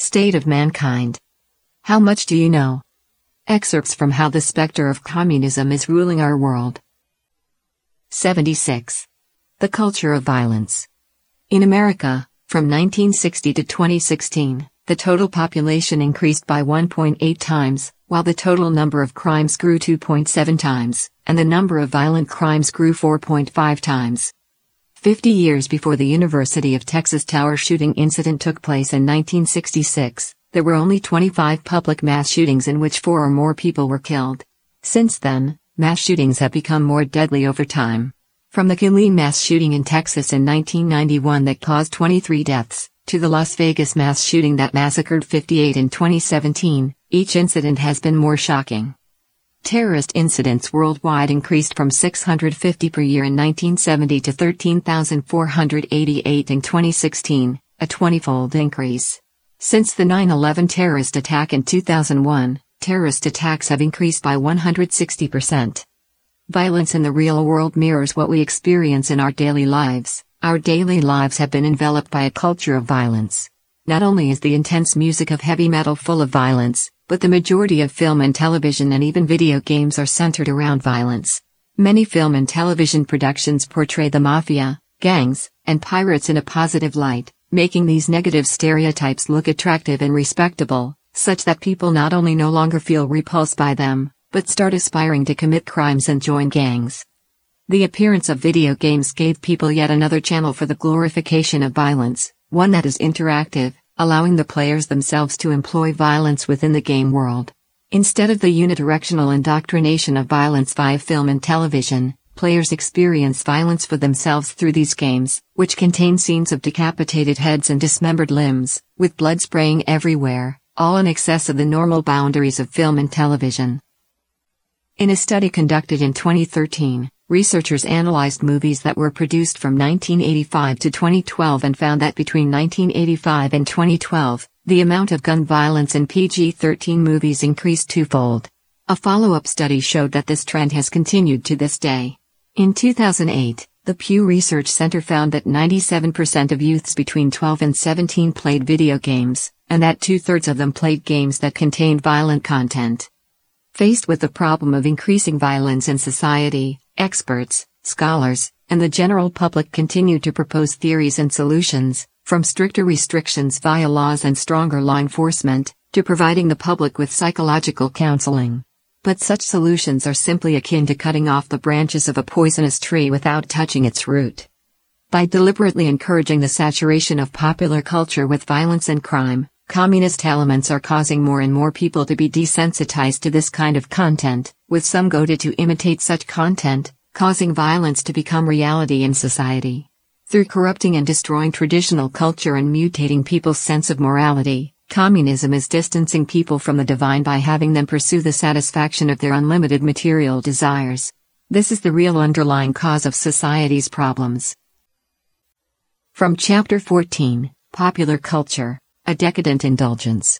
State of Mankind. How much do you know? Excerpts from How the Spectre of Communism is Ruling Our World. 76. The Culture of Violence. In America, from 1960 to 2016, the total population increased by 1.8 times, while the total number of crimes grew 2.7 times, and the number of violent crimes grew 4.5 times. 50 years before the University of Texas Tower shooting incident took place in 1966, there were only 25 public mass shootings in which four or more people were killed. Since then, mass shootings have become more deadly over time. From the Killeen mass shooting in Texas in 1991 that caused 23 deaths, to the Las Vegas mass shooting that massacred 58 in 2017, each incident has been more shocking. Terrorist incidents worldwide increased from 650 per year in 1970 to 13,488 in 2016, a 20 fold increase. Since the 9 11 terrorist attack in 2001, terrorist attacks have increased by 160%. Violence in the real world mirrors what we experience in our daily lives. Our daily lives have been enveloped by a culture of violence. Not only is the intense music of heavy metal full of violence, but the majority of film and television and even video games are centered around violence. Many film and television productions portray the mafia, gangs, and pirates in a positive light, making these negative stereotypes look attractive and respectable, such that people not only no longer feel repulsed by them, but start aspiring to commit crimes and join gangs. The appearance of video games gave people yet another channel for the glorification of violence, one that is interactive, allowing the players themselves to employ violence within the game world. Instead of the unidirectional indoctrination of violence via film and television, players experience violence for themselves through these games, which contain scenes of decapitated heads and dismembered limbs, with blood spraying everywhere, all in excess of the normal boundaries of film and television. In a study conducted in 2013, researchers analyzed movies that were produced from 1985 to 2012 and found that between 1985 and 2012, the amount of gun violence in PG 13 movies increased twofold. A follow up study showed that this trend has continued to this day. In 2008, the Pew Research Center found that 97% of youths between 12 and 17 played video games, and that two thirds of them played games that contained violent content. Faced with the problem of increasing violence in society, Experts, scholars, and the general public continue to propose theories and solutions, from stricter restrictions via laws and stronger law enforcement, to providing the public with psychological counseling. But such solutions are simply akin to cutting off the branches of a poisonous tree without touching its root. By deliberately encouraging the saturation of popular culture with violence and crime, communist elements are causing more and more people to be desensitized to this kind of content, with some goaded to imitate such content, causing violence to become reality in society. Through corrupting and destroying traditional culture and mutating people's sense of morality, communism is distancing people from the divine by having them pursue the satisfaction of their unlimited material desires. This is the real underlying cause of society's problems. From Chapter 14 Popular Culture a decadent indulgence.